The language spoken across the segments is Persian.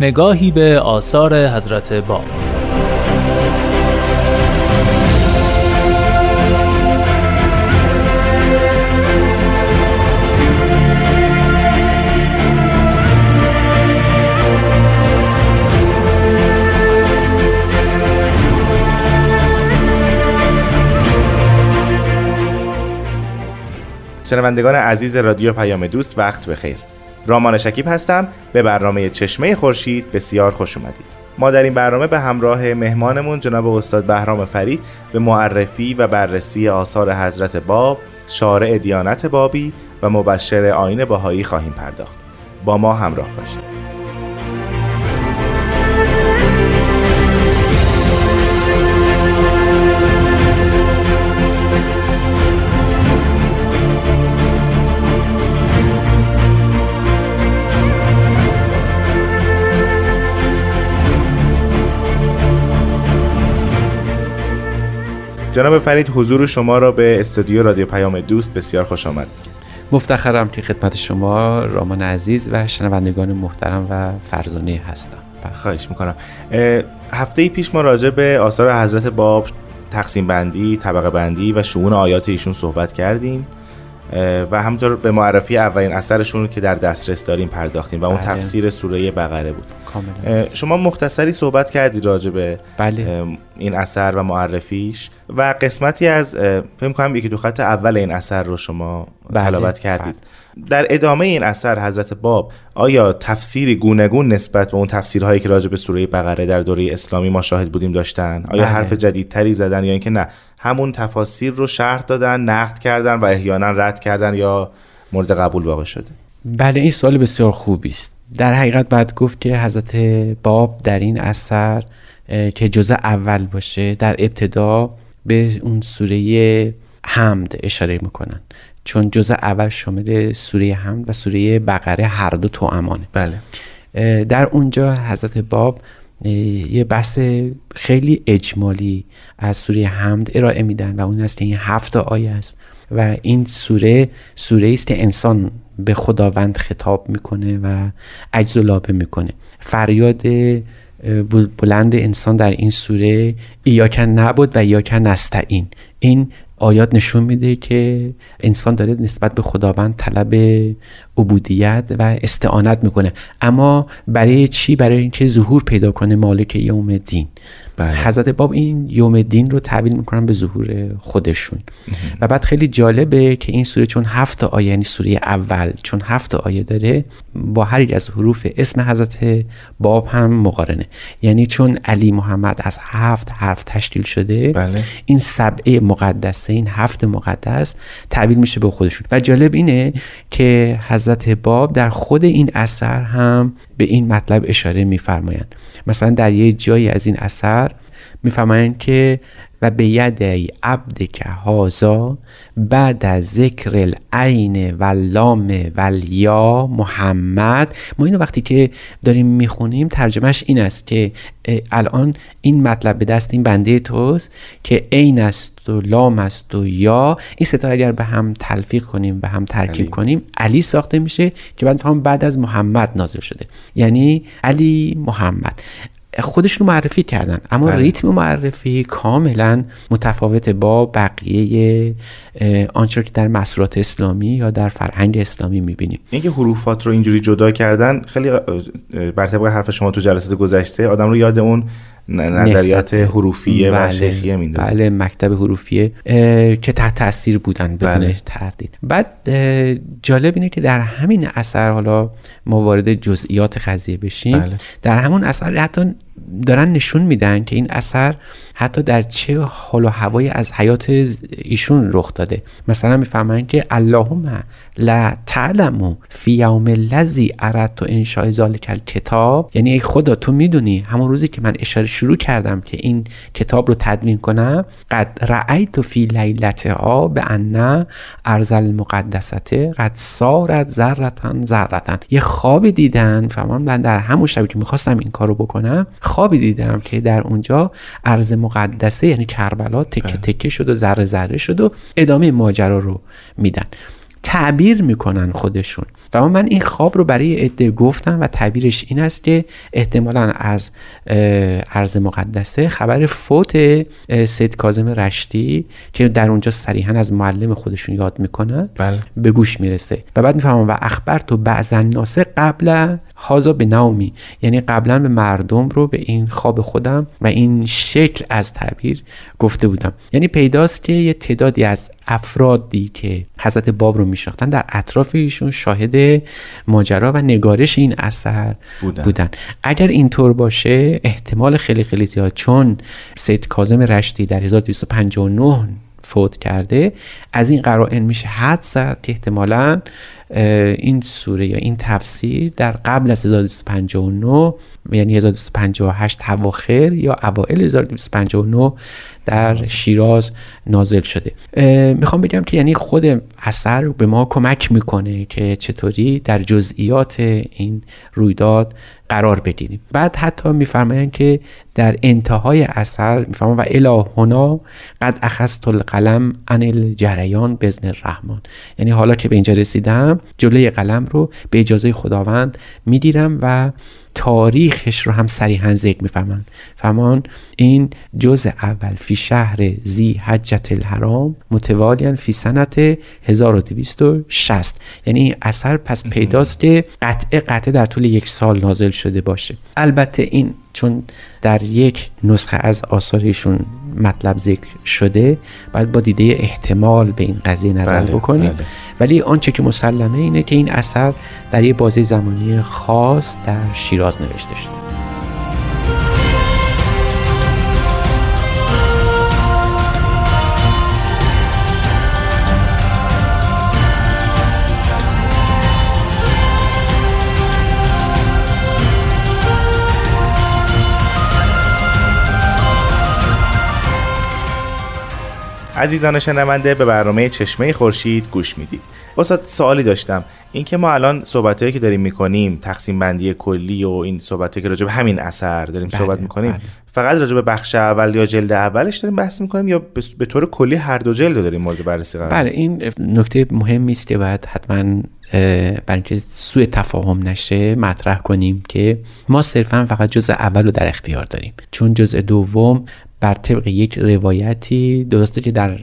نگاهی به آثار حضرت باب شنوندگان عزیز رادیو پیام دوست وقت بخیر. رامان شکیب هستم. به برنامه چشمه خورشید بسیار خوش اومدید. ما در این برنامه به همراه مهمانمون جناب استاد بهرام فرید به معرفی و بررسی آثار حضرت باب شارع دیانت بابی و مبشر آین باهایی خواهیم پرداخت. با ما همراه باشید. جناب فرید حضور شما را به استودیو رادیو پیام دوست بسیار خوش آمد. مفتخرم که خدمت شما رامان عزیز و شنوندگان محترم و فرزانه هستم. بله. خواهش می‌کنم. هفته پیش ما راجع به آثار حضرت باب تقسیم بندی، طبقه بندی و شعون آیات ایشون صحبت کردیم. و همطور به معرفی اولین اثرشون که در دسترس داریم پرداختیم و اون بله. تفسیر سوره بقره بود کاملا. شما مختصری صحبت کردید راجع به بله. این اثر و معرفیش و قسمتی از فکر کنم یکی دو خط اول این اثر رو شما بله. تلاوت کردید بله. در ادامه این اثر حضرت باب آیا تفسیری گونگون نسبت به اون تفسیرهایی که راجع به سوره بقره در دوره اسلامی ما شاهد بودیم داشتن؟ آیا بله. حرف جدیدتری زدن یا اینکه نه همون تفاسیر رو شرح دادن نقد کردن و احیانا رد کردن یا مورد قبول واقع شده؟ بله این سوال بسیار خوبی است. در حقیقت باید گفت که حضرت باب در این اثر که جزء اول باشه در ابتدا به اون سوره حمد اشاره می‌کنن. چون جزء اول شامل سوره حمد و سوره بقره هر دو تو امانه. بله. در اونجا حضرت باب یه بحث خیلی اجمالی از سوره حمد ارائه میدن و اون است که این هفت آیه است و این سوره سوره است که انسان به خداوند خطاب می‌کنه و عجز و لابه می‌کنه. فریاد بلند انسان در این سوره ایاکن نبود و ایاکن نستعین. این آیات نشون میده که انسان داره نسبت به خداوند طلب عبودیت و استعانت می‌کنه. اما برای چی؟ برای اینکه ظهور پیدا کنه مالک یوم دین بله. حضرت باب این یوم دین رو تحویل می‌کنن به ظهور خودشون. و بعد خیلی جالبه که این سوره چون هفت آیه یعنی سوره اول چون هفت آیه داره با هر یک از حروف اسم حضرت باب هم مقارنه. یعنی چون علی محمد از هفت حرف تشکیل شده بله. این سبعه مقدسه این هفت مقدس تحویل میشه به خودشون. و جالب اینه که حضرت باب در خود این اثر هم به این مطلب اشاره میفرمایند. مثلا در یه جایی از این اثر میفرمایند که و به ید عبد که هازا بعد از ذکر العین و لام و یا محمد. ما اینو وقتی که داریم می‌خونیم ترجمهش این است که الان این مطلب به دست این بنده توست که عین است و لام است و یا. این ستاره اگر به هم تلفیق کنیم به هم ترکیب علی. کنیم علی ساخته میشه که بعد بعد از محمد نازل شده. یعنی علی محمد. خودشون معرفی کردن اما بله. ریتم معرفی کاملا متفاوت با بقیه آنچه که در مسرات اسلامی یا در فرهنگ اسلامی می‌بینیم اینکه حروفات رو اینجوری جدا کردن خیلی بر طبق حرف شما تو جلسات گذشته آدم رو یاد اون نظریات حروفیه بله، و شیخیه میندازه بله مکتب حروفیه که تحت تاثیر بودن بدون بله. تردید بعد جالب اینه که در همین اثر حالا ما وارد جزئیات قضیه بشیم بله. در همون اثر حتی دارن نشون میدن که این اثر حتی در چه حال و هوایی از حیات ایشون رخ داده. مثلا می‌فهمن که اللهم لا تعلمو فی یوم الذی اردت انشاء ذلک الکتاب. یعنی ای خدا تو می‌دونی همون روزی که من اشاره شروع کردم که این کتاب رو تدوین کنم قد رأیت فی لیلتها به ان ارز المقدسته قد سارت ذرتن ذرتن یه خوابی دیدن فهمم من در همون شبی که می‌خواستم این کارو بکنم خوابی دیدم که در اونجا ارز مقدسه یعنی کربلا تکه تکه شد و ذره ذره شد و ادامه ماجرا رو میدن. تعبیر می‌کنن خودشون. و من این خواب رو برای عده گفتم و تعبیرش این است که احتمالا از عرض مقدسه خبر فوت سید کازم رشتی که در اونجا صریحا از معلم خودشون یاد می‌کنن بله. به گوش می‌رسه و بعد می‌فهمم و اخبر تو بعضا ناسه قبل هازا به نومی یعنی قبلا به مردم رو به این خواب خودم و این شکل از تعبیر گفته بودم یعنی پیداست که یه تعدادی از افرادی که حضرت باب رو میشناختن در اطراف ایشون شاهد ماجرا و نگارش این اثر بودن. بودن اگر اینطور باشه احتمال خیلی خیلی زیاد چون سید کاظم رشتی در 1259 فوت کرده از این قرائن میشه حد زد که احتمالا این سوره یا این تفسیر در قبل از 1259 یعنی 1258 اواخر یا اوائل 1259 در شیراز نازل شده. می‌خوام بگم که یعنی خود اثر به ما کمک می‌کنه که چطوری در جزئیات این رویداد قرار بگیریم. بعد حتی میفرمایند که در انتهای اثر میفرمان و الی هنا قد اخذت القلم عن الجریان بزن الرحمن. یعنی حالا که به اینجا رسیدم جلوی قلم رو به اجازه خداوند می‌گیرم و تاریخش رو هم صریحا ذکر می‌فهمن فهمان این جزء اول فی شهر زی حجت الحرام متوالیا فی سنت 1260 یعنی این اثر پس پیداست که قطعه قطعه در طول یک سال نازل شده باشه. البته این چون در یک نسخه از آثارشون مطلب ذکر شده باید با دیده احتمال به این قضیه نظر بله، بکنیم. بله. ولی آنچه که مسلمه اینه که این اثر در یک بازه زمانی خاص در شیراز نوشته شده. عزیزان شنونده به برنامه چشمه خورشید گوش می‌دید استاد سوالی داشتم اینکه ما الان صحبتهایی که داریم می‌کنیم تقسیم بندی کلی و این صحبتهایی که راجع به همین اثر داریم بله، صحبت می‌کنیم بله. فقط راجع به بخش اول یا جلد اولش داریم بحث می‌کنیم یا به- طور کلی هر دو جلد داریم مورد بررسی قرار بله این نکته مهمی است که باید حتما برای اینکه سوء تفاهم نشه مطرح کنیم که ما صرفا فقط جزء اول رو در اختیار داریم. چون جزء دوم بر طبق یک روایتی درسته که در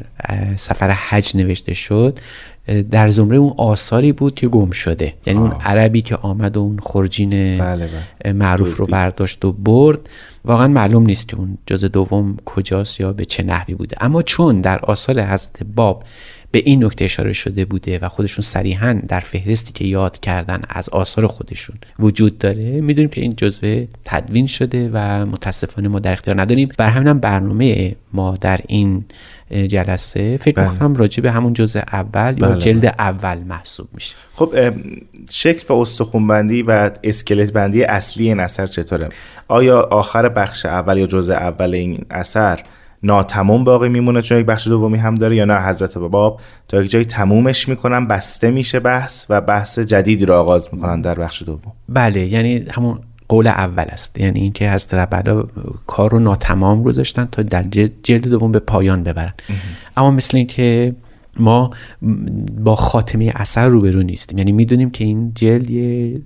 سفر حج نوشته شد در زمره اون آثاری بود که گم شده. یعنی اون عربی که آمد و اون خرجین بله، بله. معروف رو. برداشت و برد. واقعا معلوم نیست که اون جز دوم کجاست یا به چه نحوی بوده. اما چون در آثار حضرت باب به این نکته اشاره شده بوده و خودشون صریحا در فهرستی که یاد کردن از آثار خودشون وجود داره می‌دونیم که این جزوه تدوین شده و متاسفانه ما در اختیار نداریم. بر همینم برنامه ما در این جلسه. فکر بله. می‌کنم راجع به همون جزء اول یا بله، جلد اول محسوب میشه. خب شکل و استخون بندی و اسکلت بندی اصلی این اثر چطوره؟ آیا آخر بخش اول یا جزء اول این اثر ناتمام باقی میمونه چون یک بخش دومی هم داره یا نه؟ حضرت باب تا یک جایی تمومش می‌کنن بسته میشه بحث و بحث جدیدی رو آغاز می‌کنن در بخش دوم. بله یعنی همون قول اول است. یعنی اینکه از ربدا کار رو ناتمام گذاشتن تا در جلد, دوم به پایان ببرن. اما مثل اینکه ما با خاتمه اثر روبرو نیستیم. یعنی می‌دونیم که این جلد یه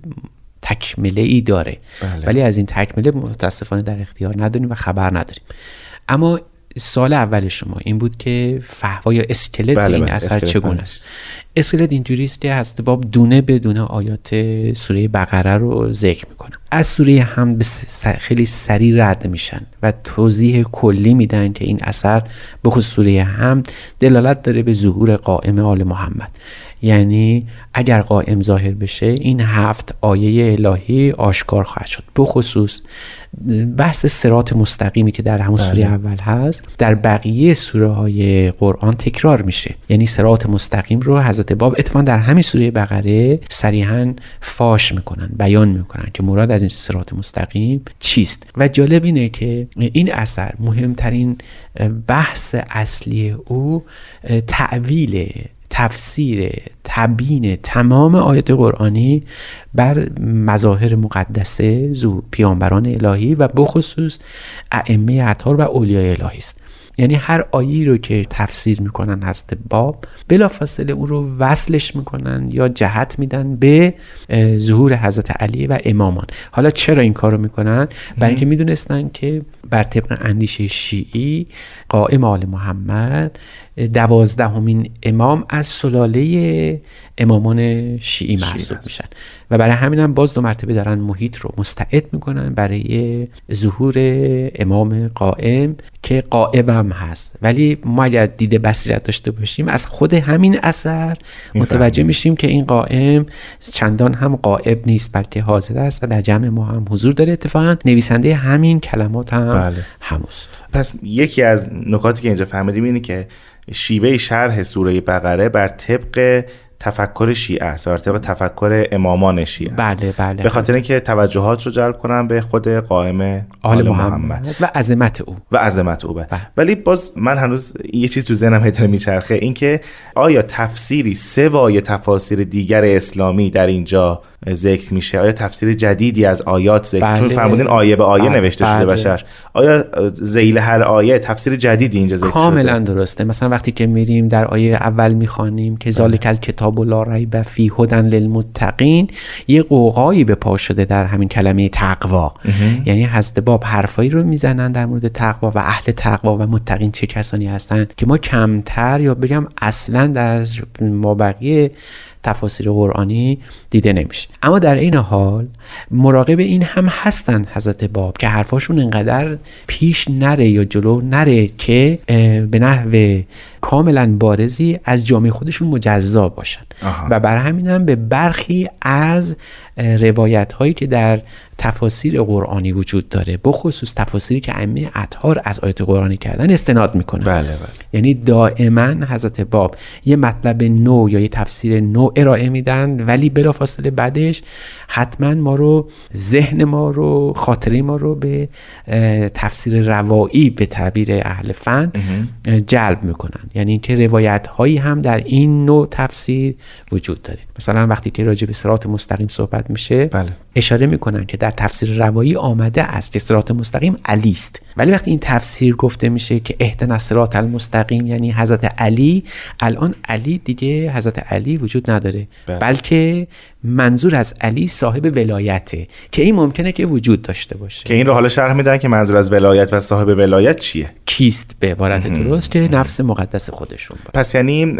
تکمله ای داره. بله. ولی از این تکمله متاسفانه در اختیار نداریم و خبر نداریم. اما سال اول شما این بود که فهوا یا اسکلت بله، این بله، اثر چگونه بله. است؟ اسکلت اینجوری است که حضرت باب دونه به دونه آیات سوره بقره رو ذکر می‌کنن از سوره هم به خیلی سریع رد میشن و توضیح کلی میدن که این اثر به خصوص سوره هم دلالت داره به ظهور قائم آل محمد. یعنی اگر قائم ظاهر بشه این هفت آیه الهی آشکار خواهد شد. بخصوص بحث سرات مستقیمی که در همون سوره بله. اول هست در بقیه سوره های قرآن تکرار میشه. یعنی سرات مستقیم رو حضرت باب اتفاقا در همین سوره بقره صریحا فاش می‌کنن بیان می‌کنن که مراد از این سرات مستقیم چیست. و جالب اینه که این اثر مهمترین بحث اصلی او تعویل تفسیر تبیین تمام آیات قرآنی بر مظاهر مقدسه زو پیانبران الهی و بخصوص ائمه اطهار و اولیای الهی است. یعنی هر آیی رو که تفسیر می‌کنن هست باب بلافاصله اون رو وصلش می‌کنن یا جهت میدن به ظهور حضرت علی و امامان. حالا چرا این کار رو می‌کنن؟ برای اینکه می‌دونستن که بر طبق اندیشه شیعی قائم آل محمد دوازدهمین امام از سلاله امامان شیعی محسوب میشن. و برای همین هم باز دو مرتبه دارن محیط رو مستعد می‌کنن برای ظهور امام قائم که قائبم هست. ولی ما اگر دیده بصیرت داشته باشیم از خود همین اثر متوجه میشیم که این قائم چندان هم قائب نیست بلکه حاضر است و در جمع ما هم حضور داره. اتفاقا نویسنده همین کلمات هم بله. هموست. پس یکی از نکاتی که اینجا فهمیدیم اینه که شیوه شرح سوره بقره بر طبق تفکر شیعه است بر طبق تفکر امامان شیعه بله بله. به خاطر اینکه توجهات رو جلب کنم به خود قائم آل محمد, و عظمت او. و عظمت او بله. ولی باز من هنوز یه چیز تو ذهنم هیتر میچرخه اینکه آیا تفسیری سوای تفاسیر دیگر اسلامی در اینجا ذکر میشه؟ آیا تفسیر جدیدی از آیات ذکر بله. چون فرمودین آیه به آیه بله. نوشته شده بله. بشر. آیا زیل هر آیه تفسیر جدیدی اینجا ذکر کاملا درسته. مثلا وقتی که میریم در آیه اول می‌خوانیم که ذالک الکتاب لا ریب فی هدن للمتقین یه قوقایی به پا شده در همین کلمه تقوا. یعنی حضرت باب حرفایی رو می‌زنن در مورد تقوا و اهل تقوا و متقین چه کسانی هستن که ما کمتر یا بگم اصلا در مابقی تفاسیر قرآنی دیده نمیشه. اما در این حال مراقب این هم هستن حضرت باب که حرفاشون انقدر پیش نره یا جلو نره که به نحو کاملا بارزی از جامعه خودشون مجزا باشن. و بر همین هم به برخی از روایت هایی که در تفاسیر قرآنی وجود داره بخصوص تفاسیری که ائمه اطهار از آیات قرآنی کردن استناد می‌کنه بله بله. یعنی دائما حضرت باب یه مطلب نو یا یه تفسیر نو ارائه میدن ولی بلافاصله بعدش حتما ما رو ذهن ما رو خاطره ما رو به تفسیر روایی به تعبیر اهل فن جلب می‌کنن. یعنی اینکه روایت هایی هم در این نوع تفسیر وجود داره مثلا وقتی که راجع به صراط مستقیم صحبت میشه بله. اشاره می‌کنن که در تفسیر روایی آمده است که صراط مستقیم علی است ولی وقتی این تفسیر گفته میشه که اهدنا صراط المستقیم یعنی حضرت علی الان علی دیگه حضرت علی وجود نداره بله. بلکه منظور از علی صاحب ولایته که این ممکنه که وجود داشته باشه. که این رو حالا شرح میدن که منظور از ولایت و صاحب ولایت چیه؟ کیست به عبارت درست که نفس مقدس خودشون باید. پس یعنی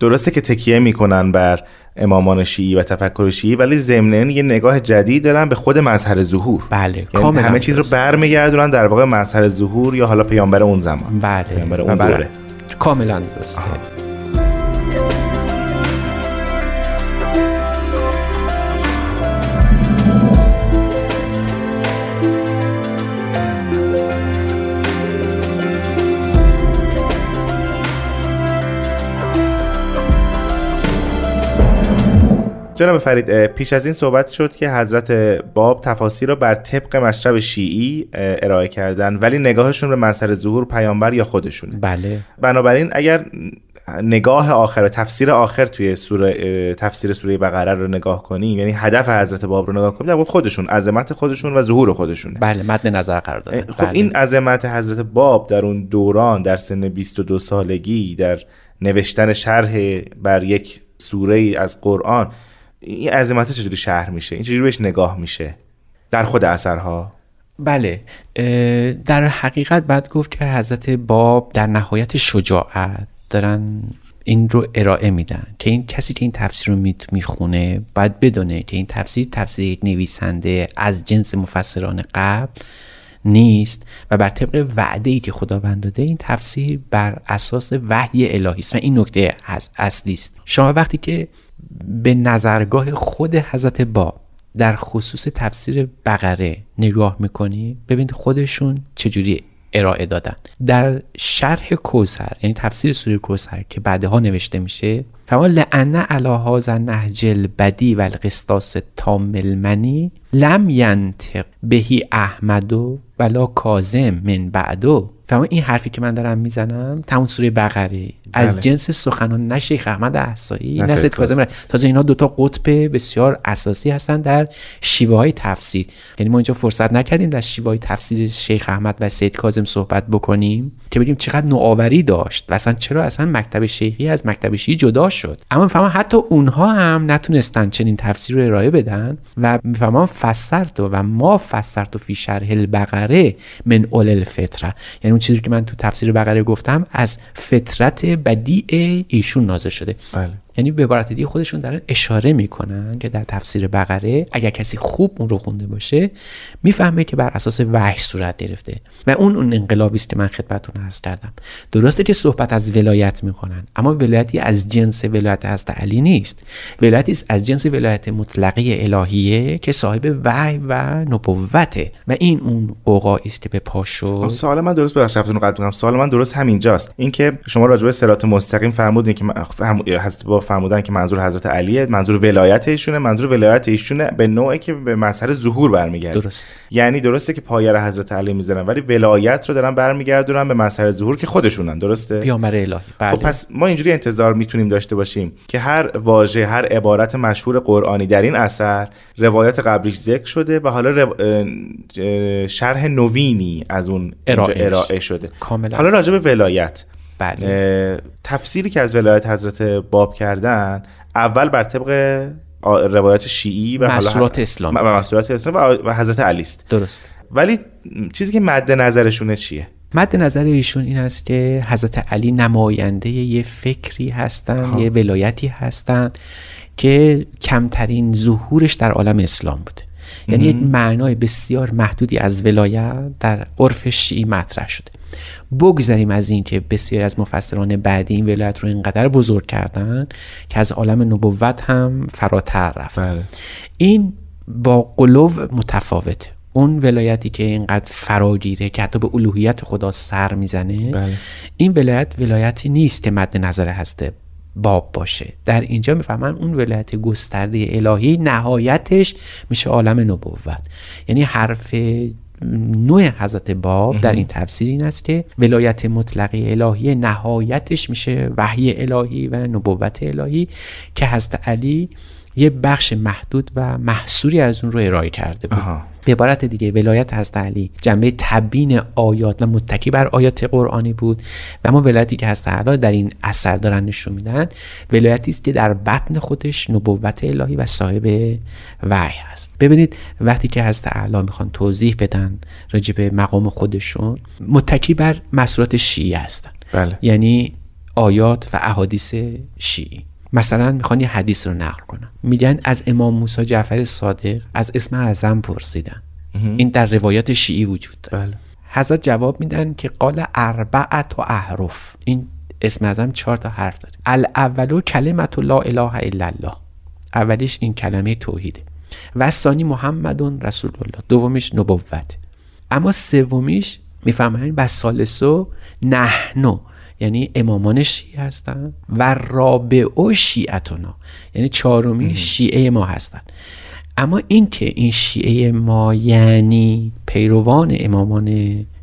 درسته که تکیه می‌کنن بر امامان شیعی و تفکر شیعی ولی ضمن یه نگاه جدید دارن به خود مظهر ظهور. بله یعنی همه چیز رو برمیگردونن در واقع مظهر ظهور یا حالا پیامبر اون زمان. بله. پیامبر اون دوره. کاملا درسته. جناب فرید پیش از این صحبت شد که حضرت باب تفاسیر رو بر طبق مشرب شیعی ارائه کردن ولی نگاهشون به مظهر ظهور پیامبر یا خودشونه. بله. بنابراین اگر نگاه آخر و تفسیر آخر توی سوره تفسیر سوره بقره رو نگاه کنیم یعنی هدف حضرت باب رو نگاه کنیم خودشون عظمت خودشون و ظهور خودشونه. بله مد نظر قرار داده. خب بله. این عظمت حضرت باب در اون دوران در سن 22 سالگی در نوشتن شرح بر یک سوره از قرآن این عظمت چجوری شهر میشه؟ این چجوری بهش نگاه میشه؟ در خود اثرها؟ بله. در حقیقت بعد گفت که حضرت باب در نهایت شجاعت دارن این رو ارائه میدن که این کسی که این تفسیر رو می‌خونه باید بدونه که این تفسیر تفسیر نویسنده از جنس مفسران قبل نیست و بر طبق وعده ای که خداوند داده این تفسیر بر اساس وحی الهی است و این نکته از اصلی است. شما وقتی که به نظرگاه خود حضرت باب در خصوص تفسیر بقره نگاه می‌کنی ببینید خودشون چجوری ارائه دادن. در شرح کوسر یعنی تفسیر سوره کوسر که بعدها نوشته میشه فما لعن علی هذا نهج البدی و القسطاس تام المنی لم ینطق بهی احمدو ولا کازم من بعدو فما این حرفی که من دارم می‌زنم تمون سوره بقره. از بله. جنس سخنان نه شیخ احمد احسایی نه سید کاظم. تازه اینا دوتا قطب بسیار اساسی هستن در شیوه های تفسیر. یعنی ما اینجا فرصت نکردیم در شیوه های تفسیر شیخ احمد و سید کاظم صحبت بکنیم که بگیم چقدر نوآوری داشت و اصلا چرا اصلا مکتب شیخی از مکتب شیعی جدا شد. اما می‌فهمم حتی اونها هم نتونستن چنین تفسیر رو ارائه بدن و می‌فهمم فسرت و ما فسرت و فی شرح البقره من اول الفطره. یعنی اون چیزی که من تو تفسیر بقره گفتم از فطرت بدیع ایشون نازل شده. بله. یعنی به عبارت دیگه خودشون دارن اشاره می‌کنن که در تفسیر بقره اگر کسی خوب اون رو خونده باشه می‌فهمه که بر اساس وحی صورت گرفته. و اون اون انقلابی است که من خدمتتون عرض کردم. درسته که صحبت از ولایت می‌کنن اما ولایتی از جنس ولایت حضرت علی نیست. ولایتی از جنس ولایت مطلقه الهیه که صاحب وحی و نبوته و این اون قوقایی است که به پا شد. سوال من درست ببخشید کنم سوال من درست همینجاست. اینکه شما راجع به صراط مستقیم فرمودین که من- با فرمودن که منظور حضرت علیه منظور ولایت ایشونه منظور ولایت ایشونه به نوعی که به مظهر ظهور برمیگرده. درست. یعنی درسته که پایه حضرت علی می‌ذارن ولی ولایت رو دارن برمیگردونن به مظهر ظهور که خودشونن. درسته؟ پیامبر الهی. بله. خب پس ما اینجوری انتظار می‌تونیم داشته باشیم که هر واژه هر عبارت مشهور قرآنی در این اثر روایت قبلیش ذکر شده و حالا رو... شرح نوینی از اون ارائه شده. کاملا. حالا راجع به ولایت. بله. تفسیری که از ولایت حضرت باب کردن اول بر طبق روایات شیعی و مسئولات اسلامی. و مسئولات اسلامی و حضرت علی است. درست. ولی چیزی که مد نظرشونه چیه؟ مد نظر ایشون این است که حضرت علی نماینده یه فکری هستن یه ولایتی هستن که کمترین ظهورش در عالم اسلام بوده. یعنی یک معنای بسیار محدودی از ولایت در عرف شیعی مطرح شده. بگذاریم از اینکه بسیاری از مفسران بعدی این ولایت رو اینقدر بزرگ کردن که از عالم نبوت هم فراتر رفتن. بله. این با قلوب متفاوته اون ولایتی که اینقدر فراگیره که حتی به الوهیت خدا سر می‌زنه بله. این ولایت ولایتی نیست که مد نظر هسته. باب باشه. در اینجا می‌فهمن اون ولایت گسترده الهی نهایتش میشه عالم نبوت. یعنی حرف نوع حضرت باب در این تفسیر این است که ولایت مطلقه الهی نهایتش میشه وحی الهی و نبوت الهی که حضرت علی یه بخش محدود و محصوری از اون رو ارائه کرده بود. آها. به عبارت دیگه ولایت حضرت علی. جنبه تبیین آیات و متکی بر آیات قرآنی بود. و اما ولایتی که حضرت علی در این اثر دارن نشون میدن ولایتی است که در بطن خودش نبوت الهی و صاحب وحی هست. ببینید وقتی که حضرت اعلی می‌خوان توضیح بدن راجع به مقام خودشون متکی بر مسئولات شیعه هستن. بله. یعنی آیات و احادیث شیعی. مثلا می‌خوان یه حدیث رو نقل کنن. میگن از امام موسی جعفر صادق از اسم اعظم پرسیدن. این در روایات شیعی وجود داره. بله. حضرت جواب میدن که قال اربعت و احرف. این اسم اعظم چهار تا حرف داره. الاولو کلمت لا اله الا الله. اولیش این کلمه توحیده. و ثانی محمد رسول الله. دومیش نبوت. اما سومیش می‌فهمن و سالسو نحنو. یعنی امامان شیعه هستن و رابعو شیعتنا یعنی چهارمی شیعه ما هستن. اما اینکه این شیعه ما یعنی پیروان امامان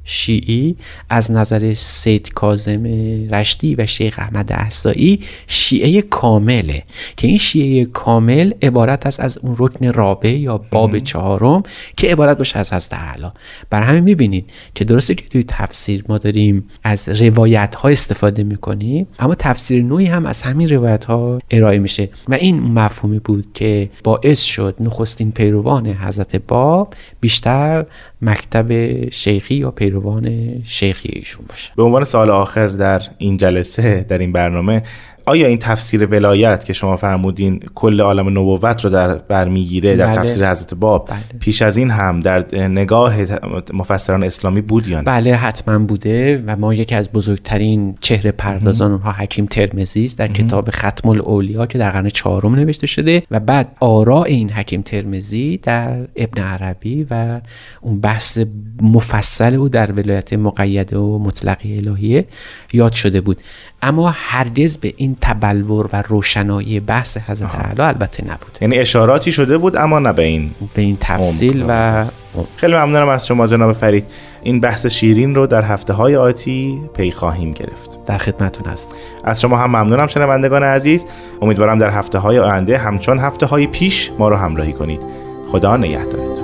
شیعی از نظر سید کاظم رشتی و شیخ احمد احسایی شیعه کامله که این شیعه کامل عبارت است از اون رکن رابع یا باب چهارم که عبارت باشه از حضرت اعلی. بر همین می‌بینید که درسته که توی تفسیر ما داریم از روایت ها استفاده می‌کنیم اما تفسیر نوعی هم از همین روایت ها ارائه میشه و این مفهومی بود که باعث شد نخستین پیروان حضرت باب بیشتر مکتب شیخی یا پیروان شیخی ایشون باشه. به عنوان سال آخر در این جلسه در این برنامه آیا این تفسیر ولایت که شما فرمودین کل عالم نبوت رو در بر می‌گیره در بله. تفسیر حضرت باب بله. پیش از این هم در نگاه مفسران اسلامی بود یا نه بله حتما بوده و ما یکی از بزرگترین چهره پردازان اونها حکیم ترمزی است در کتاب ختم الاولیا که در قرن چهارم نوشته شده و بعد آراء این حکیم ترمزی در ابن عربی و اون بحث مفصل او در ولایت مقیده و مطلقه الهیه یاد شده بود اما هرگز به این تبلور و روشنایی بحث حضرت اعلی البته نبود یعنی اشاراتی شده بود اما نه به این به این تفصیل عمق و خیلی ممنونم از شما جناب فرید. این بحث شیرین رو در هفته های آتی پی خواهیم گرفت. در خدمتون هست از شما هم ممنونم شنوندگان عزیز. امیدوارم در هفته های آینده همچون هفته های پیش ما رو همراهی کنید. خدا نگهدارتون.